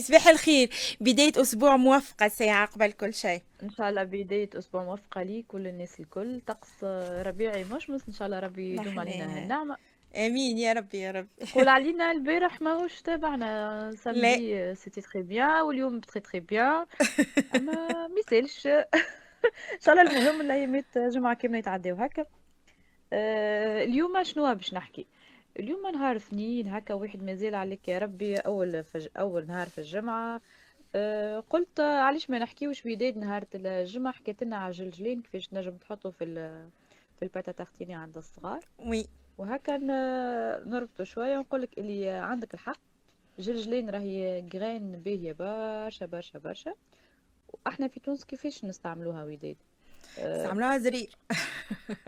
صباح الخير. بداية أسبوع موفقة ساعة قبل كل شيء. إن شاء الله بداية أسبوع موفقة ليك كل الناس الكل. طقس ربيعي مشمس إن شاء الله ربي يدوم علينا النعمة. آمين يا ربي يا ربي. قول علينا البارح ماهوش تابعنا. لا. samedi c'était très bien واليوم très très bien أما ميسالش إن شاء الله المهم الأيامات جمعة كاملة يتعداو هكا. آه، اليوم شنو باش نحكي؟ اليوم نهار اثنين هكا واحد مازال عليك يا ربي أول فج... أول نهار في الجمعة. آه، قلت علاش ما نحكيوش بداية نهار الجمعة حكيت لنا على جلجلين كيفاش نجم تحطوا في ال... في ال pâte à tartiner عند الصغار. oui. وهكا ن- نربطوا شوية ونقول لك اللي عندك الحق. جلجلين راهي graine باهية برشا برشا برشا. وأحنا في تونس كيفاش نستعملوها وداد؟ أه استعملوها زرير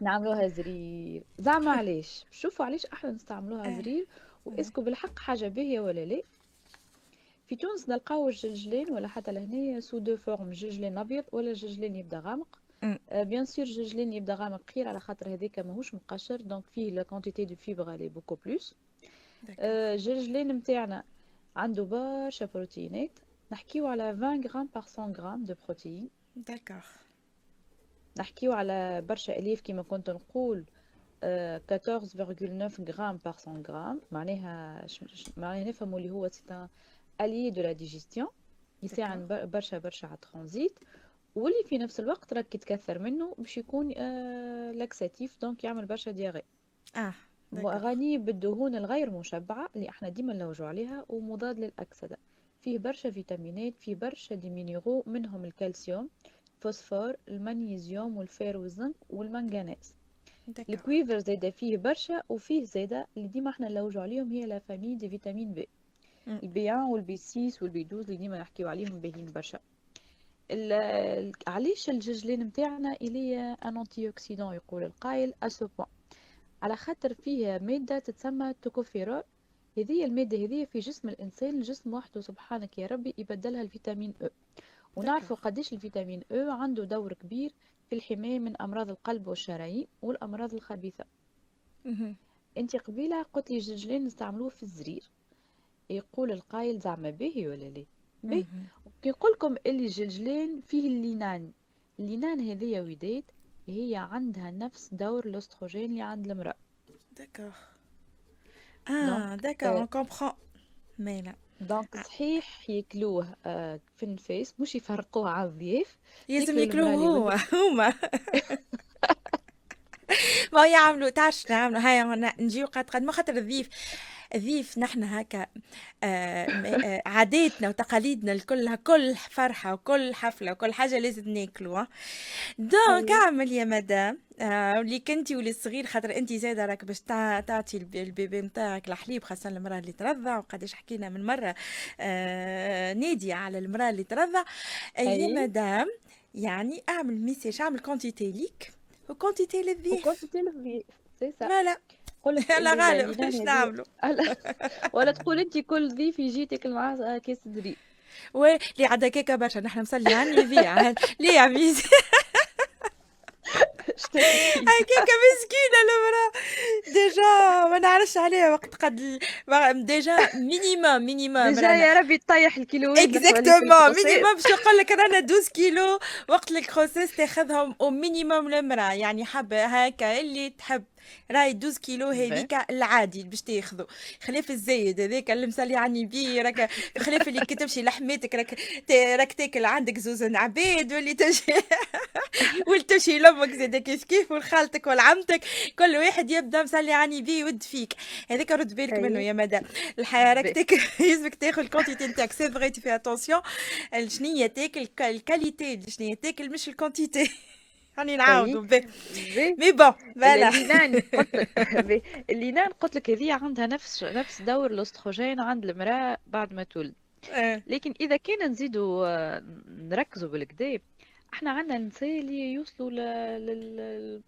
نعملوها زرير زعما علاش شوفوا علاش إحنا نستعملوها آه. زرير و est-ce que بالحق حاجة باهية ولا لا؟ في تونس نلقاو الجلجلين ولا حتى لهنا sous deux formes جلجلين أبيض ولا جلجلين يبدأ غامق. آه، bien sûr جلجلين يبدأ غامق خير على خاطر هذاك ماهوش مقشر donc فيه la quantité de fibres elle est beaucoup plus آه، الجلجلين متاعنا عنده برشا بروتينات نحكيو على 20 غرام par 100 غرام de protéines d'accord نحكيو على برشا ألياف كيما كنت نقول آه، 14,9 غرام par 100 غرام. معناها معناها نفهموا اللي هو c'est un allié de la digestion يساعد بر- برشا برشا على الترانزيت. واللي في نفس الوقت راك تكثر منه باش يكون آه laxatif donc يعمل برشا diarrhée آه d'accord غني بالدهون الغير مشبعة اللي إحنا ديما نلوجوا عليها ومضاد للأكسدة. فيه برشا فيتامينات فيه برشا des minéraux منهم الكالسيوم. الفوسفور المغنيسيوم وال fer والزنك والمنغنيز ال cuivre زاده فيه برشا وفيه زاده اللي ديما إحنا نلوجوا عليهم هي la famille des vitamines B. ال B 1 وال B 6 وال B 12 اللي ديما نحكيو عليهم باهيين برشا. علاش الجلجلين متاعنا il est un anti-oxydant يقول القائل à ce point على خاطر فيه مادة تتسمى tocophérol هذه المادة هذه في جسم الإنسان الجسم وحده سبحانك يا ربي يبدلها الفيتامين أو ونعرفوا قديش الفيتامين أو عنده دور كبير في الحماية من أمراض القلب والشرايين والأمراض الخبيثة. مهم. أنت قبيلة قلت لي الجلجلين نستعملوه في الزرير. يقول القايل زعما باهي ولا لا؟ باهي. نقول لكم اللي الجلجلين فيه اللينان. اللينان هذه وداد هي عندها نفس دور الأستروجين اللي عند المرأة. d'accord آه d'accord on comprend mais là donc صحيح ياكلوه آه، في النفاس مش يفرقوه على يلزم ياكلوا ياكلوه اللي هو هما. ما يعملوا تعرف نعملوا هاي ن- نجيو قد قد ما خاطر الضيف الضيف نحن هكا آه آه عاداتنا وتقاليدنا الكلها كل فرحة وكل حفلة وكل حاجة لازم ناكلوا donc أيوة. أعمل يا مدام آه اللي كنتي واللي صغير خاطر أنت زاده راك باش تع- تعطي الب- ال bébé نتاعك الحليب خاصة المرأة اللي ترضع وقداش حكينا من مرة آه نادية على المرأة اللي ترضع. يا أي مدام يعني أعمل message أعمل quantité ليك و quantité للضيف. وكنت تلفي c'est ça voilà قول اللي غالب إيش هذه نعملوا ولا تقول انت كل ضيف يجي تاكل معاه كيس دري. ولي عدا كيكه برشا نحن مصلي على النبي ليه يا كيكه مسكينه المراه déjà ما نعرفش عليها وقت قد déjà minimum minimum déjà يا ربي تطيح حواليك exactement minimum باش نقول لك رانا 12 كيلو وقت ال grossesse تاخذهم أو minimum المراه يعني حبه هكا اللي تحب. راي 12 كيلو هذيك العادي باش تاخذه خلاف الزايد هذاك اللي مسلي عني بيه راك خلاف اللي كي تمشي لحماتك راك راك تاكل عندك زوز عباد واللي تمشي واللي تمشي لامك زاد كيف كيف ولخالتك ولعمتك كل واحد يبدا مسلي عني بيه يود فيك هذاك رد بالك منه يا مدام الحياة راك باهي تاكل يلزمك تاخذ ال quantité نتاعك c'est vrai tu fais attention شنيا تاكل ال qualité شنيا تاكل مش ال quantité راني أي نعاودو puis باهي mais bon voilà ال lignanes قلت لك هذه عندها نفس نفس دور الاستروجين عند المرأة بعد ما تولد. لكن إذا كنا نزيدوا نركزوا بالكدا إحنا عندنا نساء اللي يوصلوا ل... لل...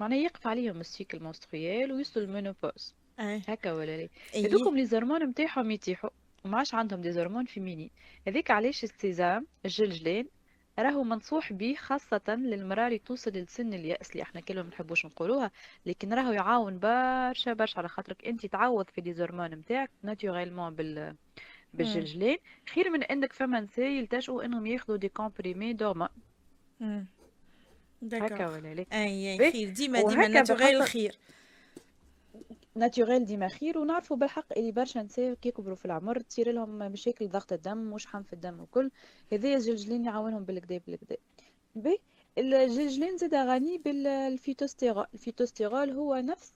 معناها يقف عليهم ال cycle menstruel ويوصلوا لل ménopause. آه. هكا ولا لا؟ إيه. هذوكم les hormones نتاعهم يتيحوا وما عادش عندهم des hormones féminines. هذيك علاش ال sésame الجلجلين راهو منصوح به خاصة للمرأة اللي توصل لسن اليأس اللي إحنا كلهم نحبوش نقولوها لكن راهو يعاون برشا برشا على خاطرك انت تعوض في des hormones نتاعك naturellement بال بالجلجلين. خير من انك فما نساء يلتجئوا انهم ياخذوا des comprimés هكا ولا لا اي اي خير ديما ديما naturel خير naturel ديما خير ونعرفوا بالحق اللي برشا نساء كيكبروا في العمر تصير لهم مشاكل ضغط الدم وشحم في الدم وكل هذايا الجلجلين يعاونهم بالكدا بالكدا puis الجلجلين زاد غني بال phytostérol ال phytostérol هو نفس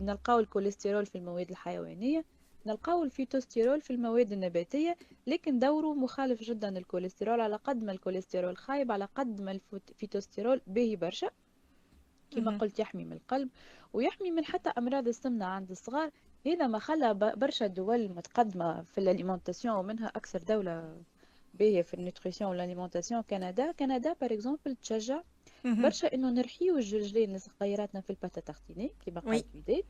نلقاو الكوليسترول في المواد الحيوانية نلقاو ال phytostérol في المواد النباتية لكن دوره مخالف جدا الكوليسترول على قد ما الكوليسترول خايب على قد ما ال phytostérol باهي برشا. كما قلت يحمي من القلب ويحمي من حتى أمراض السمنة عند الصغار. هذا ما خلى برشا دول متقدمة في ال alimentation ومنها أكثر دولة باهية في ال nutrition وال alimentation كندا كندا par exemple تشجع برشا إنه نرحيو الجلجلين صغيراتنا في ال pâte à tartiner كيما قالت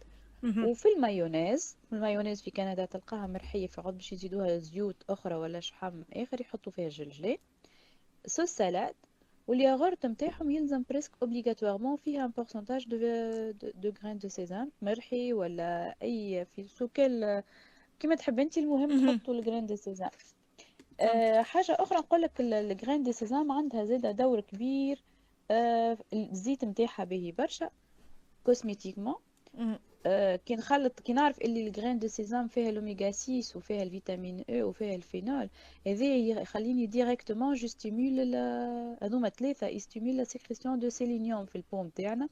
وفي المايونيز المايونيز في كندا تلقاها مرحية فقط باش يزيدوها زيوت أخرى ولا شحم آخر يحطوا فيها الجلجلين sauce salade والياغورت نتاعهم يلزم presque obligatoirement فيها un pourcentage de de graines de sésame مرحي ولا أي في سوكل كيما تحب أنت المهم نحطوا ال graines de sésame أه حاجة أخرى نقول لك ال graines de sésame عندها زاده دور كبير أه الزيت نتاعها باهي برشا cosmétiquement كي نخلط كي نعرف اللي ال graines de sésame فيها الاوميغا 6 وفيها ال vitamine E وفيها ال phénol هذا يخليني directement je stimule هذوما ثلاثة ي stimule la sécrétion du sélénium في ال peau تاعنا.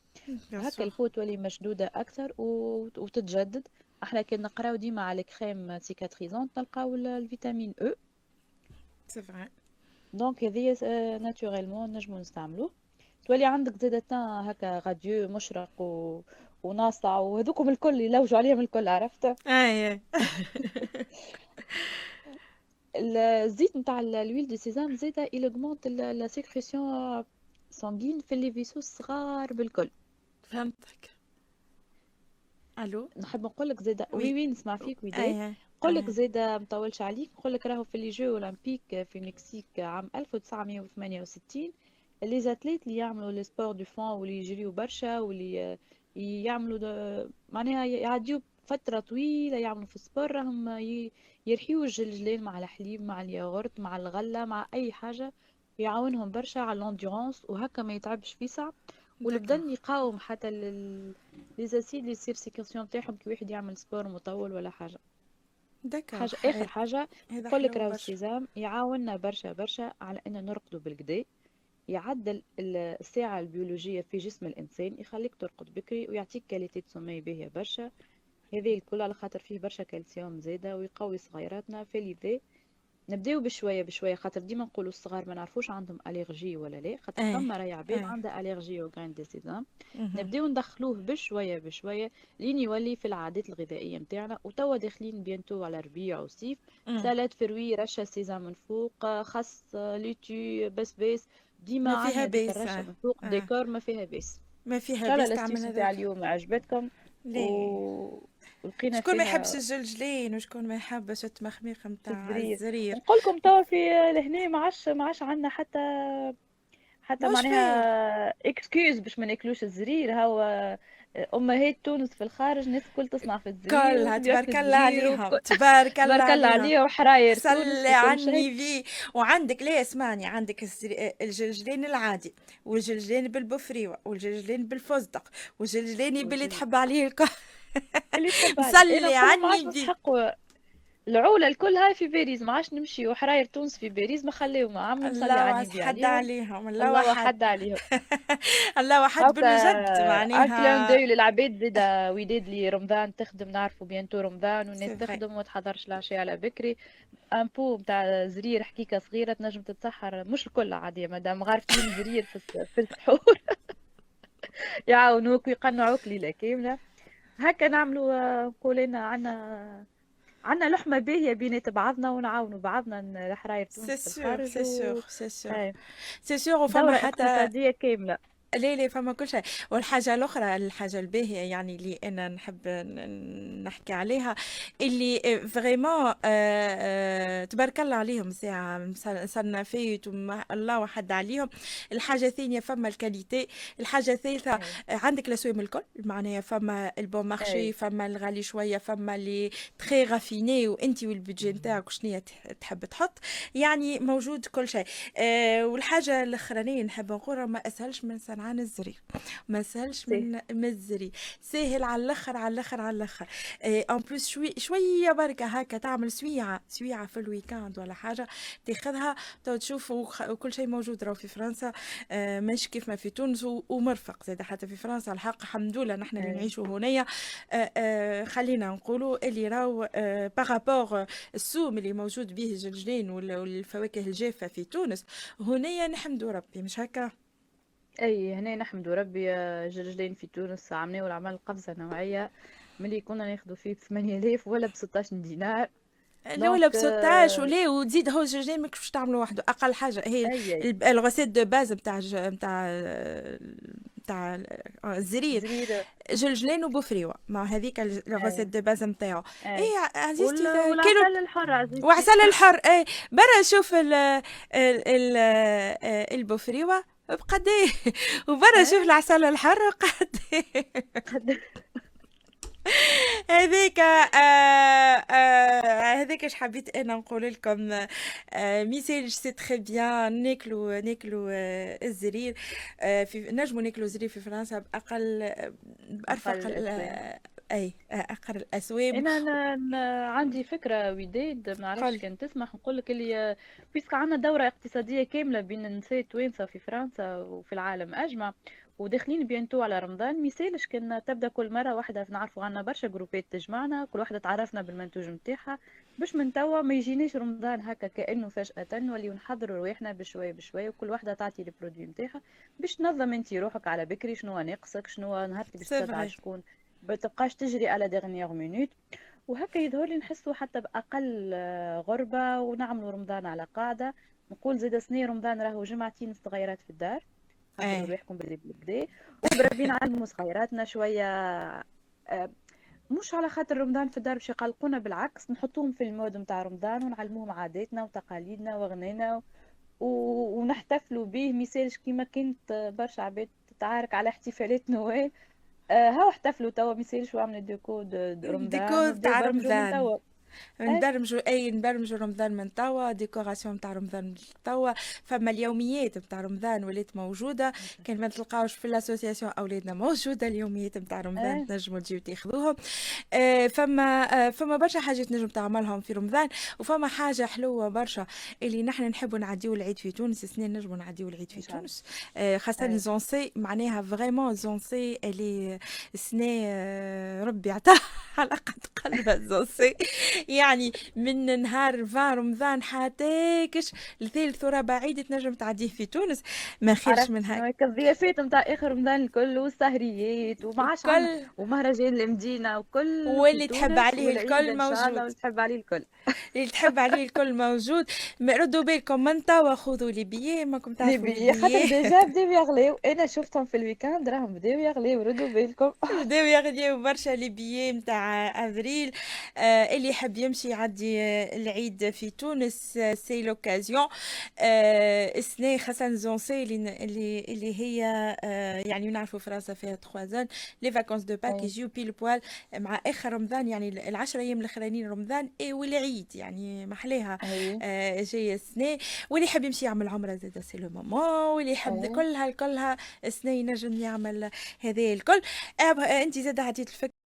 هكا ال peau تولي مشدودة أكثر وتتجدد. إحنا كي نقراو ديما على crème cicatrisante نلقاو ال vitamine E c'est vrai donc هذه naturellement نجمو نستعملوه. تولي عندك زادة هكا غاديو مشرق و... وناصع وهذوكم الكل يلوجوا عليهم الكل عرفت؟ آي الزيت نتاع ال huile de sésame زاده elle augmente la circulation sanguine في les vaisseaux الصغار بالكل. فهمتك. ألو؟ نحب نقول لك زاده oui. oui نسمع فيك oui نقول لك زاده مطولش عليك نقول لك راهو في les jeux olympiques في المكسيك عام 1968 les athlètes اللي يعملوا les sports de fond واللي يجريوا برشا واللي يعملوا معناها يعديوا فترة طويلة يعملوا في ال sport راهم يرحيوا الجلجلين مع الحليب مع الياغورت مع الغلة مع أي حاجة يعاونهم برشا على ال endurance وهكا ما يتعبش فيسع والبدن يقاوم حتى les acides اللي يصير sécrétion تاعهم كي واحد يعمل sport مطول ولا حاجة. دكا حاجة آخر حاجة نقول لك راهو ال sésame يعاوننا برشا برشا على أن نرقدوا بالكدا يعدل الساعة البيولوجية في جسم الإنسان يخليك ترقد بكري ويعطيك qualité sommeil باهية برشا. هذه الكل على خاطر فيه برشا كالسيوم زاده ويقوي صغيراتنا. فلذا نبداو بشوية بشوية خاطر ديما نقولوا الصغار ما نعرفوش عندهم allergie ولا لا خاطر إيه فما راهي عباد إيه. عندها allergie و graines de sésame مهم. نبداو ندخلوه بشوية بشوية لين يولي في العادات الغذائية نتاعنا وتوا داخلين bientôt على ربيع وصيف. سلطه فروي رشة sésame من فوق خس laitue بسباس ديما ما فيها بيس فوق آه. ديكور ما فيها بيس. ما فيها بيس تعمل نتاع هذاك. اليوم عجبتكم؟ و... ولقينا شكون ما يحبش الجلجلين وشكون ما يحبش التمخميخ في متاع الزرير. نقول لكم توا في لهنا ما عادش ما عادش عندنا حتى حتى معناها excuse باش ما ناكلوش الزرير هو امهات تونس في الخارج ناس الكل تصنع في الزرير كلها تبارك الله عليهم تبارك الله تبارك الله عليهم. عليه وحراير صلي على النبي وعندك ليه اسمعني عندك الجلجلين العادي والجلجلين بالبوفريوة والجلجلين بالفستق والجلجلين باللي تحب عليه الكل اللي تحب عليه. أنا صلي على النبي العولة الكل هاي في باريس ما عادش نمشي وحراير تونس في باريس ما خليهم مصلي الله على حد عليهم. الله وحد عليهم. الله هاكا بالجد عارف كلام معناها دوي للعباد زادا وداد لي رمضان تخدم نعرفوا bientôt رمضان والناس تخدم وما تحضرش العشاء على بكري. un pot نتاع زرير حكيكة صغيرة تنجم تتسحر مش الكل عادي مادام غارفين زرير في الس- في السحور. يعاونوك ويقنعوك ليلة كاملة. هكا نعملوا آه، نقول لنا عنا عنا لحمة باهية بينات بعضنا ونعاونوا بعضنا الحراير c'est sûr c'est sûr c'est sûr c'est sûr وفما حتى كاملة. لا لا فما كل شيء. والحاجة الأخرى الحاجة الباهية يعني اللي أنا نحب ن- نحكي عليها اللي vraiment تبارك الله عليهم ساعة سنة فايت وما الله وحد عليهم. الحاجة الثانية فما ال qualité الحاجة الثالثة عندك الأسواق الكل معناها فما ال bon marché فما الغالي شوية فما اللي très raffiné وانت وال budget نتاعك شنية تحب تحط. يعني موجود كل شيء. أه والحاجة الأخرانية نحب نقولها ما أسهلش من صنعان الزرير ما سهلش من من الزرير ساهل على الآخر على الآخر على الآخر. en plus شوي شوية بركة هكا تعمل سويعة سويعة في ال week-end ولا حاجة تاخذها تو تشوف وكل شيء موجود راهو في فرنسا. آه، مش كيف ما في تونس ومرفق. زاد حتى في فرنسا الحق الحمد لله نحن اللي أي نعيشوا هنايا. خلينا نقولوا اللي راهو par rapport السوم اللي موجود به الجلجلين وال- والفواكه الجافة في تونس. هنايا نحمدوا ربي. مش هكا؟ أي هنا نحمدوا ربي آه، جلجلين في تونس عملوا العمل قفزة نوعية. ملي كنا ناخذوا فيه ب 8000 ولا ب 16 دينار. لا ولا ب donc 16 آه، ولا وتزيد هو الجلجلين ماكش باش تعملوا وحده. أقل حاجة هي ال recette de base نتاع نتاع نتاع الزرير. زرير. جلجلين وبوفريوه مع هذيك ال recette أي. de base نتاعو أي. اي عزيزتي. كيلو الحر عزيزتي. وعسل الحر اي برا شوف ال البوفريوه بقديه وبرا شوف اي العسل الحر بقديه قد- هذيك آه آه هذيك اش حبيت أنا نقول لكم message c'est très bien ناكلوا ناكلوا آه الزرير في نجموا ناكلوا الزرير في فرنسا بأقل بأرفق أي أقل الاسوام أنا أنا- أنا عندي فكرة وداد ما نعرفش قل كان تسمح نقول لك اللي puisque عندنا دورة اقتصادية كاملة بين النساء التوانسه في فرنسا وفي العالم أجمع وداخلين bientôt على رمضان. ميسالش كان تبدأ كل مرة واحدة نعرفوا عندنا برشا groupات تجمعنا كل واحدة تعرفنا بالمنتوج نتاعها باش من توا ما يجينيش رمضان هكا كأنه فجأة نوليو نحضروا رواحنا بشوية بشوية وكل واحدة تعطي ال produit نتاعها باش تنظم انت روحك على بكري شنو ناقصك شنو نهارتي باش فري شكون. ما تبقاش تجري على dernière minute وهكا يظهر لي نحسوا حتى بأقل آه، غربة. ونعملوا رمضان على قاعدة. نقول زيد سنة رمضان راهو جمعتين تغيرات في الدار. أي. رواحكم بدا بالبدا ومربين نعلموا صغيراتنا شوية آه، مش على خاطر رمضان في الدار باش يقلقونا بالعكس نحطوهم في ال mode متاع رمضان ونعلموهم عاداتنا وتقاليدنا وغنينا و- ونحتفلوا به. ميسالش كيما كنت برشا عباد تتعارك على احتفالات نوال آه، هاو احتفلوا توا ميسالش وعملوا déco d- d- décor رمضان وبداو تاع رمضان. نبرمجوا أي نبرمجوا رمضان من توا décoration نتاع رمضان من توا. فما اليوميات نتاع رمضان ولات موجودة. كان ما تلقاوش في ال association أولادنا موجودة اليوميات نتاع رمضان تنجموا تجيو تاخذوهم. آه، فما آه، فما برشا حاجات نجم تعملهم في رمضان. وفما حاجة حلوة برشا اللي نحن نحبوا نعديو العيد في تونس سنين نجموا نعديو العيد في تونس. آه، خاصة Jeunesse معناها vraiment Jeunesse اللي آه، ربي عطاها على قد قلبها Jeunesse. يعني من نهار 20 رمضان حتى كش لثالث ورابع عيد تنجم تعديه في تونس. ما خيرش من هيك الضيافات نتاع آخر رمضان الكل والسهريات عندنا الكل. ومهرجان المدينة وكل واللي تحب عليه الكل موجود. واللي تحب عليه الكل. اللي تحب عليه الكل موجود. ردوا بالكم من توا خذوا لي بيي ماكم تعرفوا لي ليبيا خاطر بيي ديجا بداو يغليو. أنا شفتهم في ال week-end راهم بداو يغليو. ردوا بالكم. بداو يغليو برشا لي بيي نتاع أفريل. آه اللي يحب يمشي يعدي آه، العيد في تونس آه c'est l'occasion. السنة خاصة زونسي اللي اللي هي آه يعني نعرفوا فرنسا فيها trois zones les vacances de Pâques يجيو pile poil مع آخر رمضان يعني العشر أيام الأخرانيين رمضان إي والعيد يعني آه جاية السنة واللي يحب يمشي يعمل عمرة زاد سي لو مومون. واللي يحب كلها كلها السنة ينجم يعمل هذا الكل. انت زاد عطيت الفكرة؟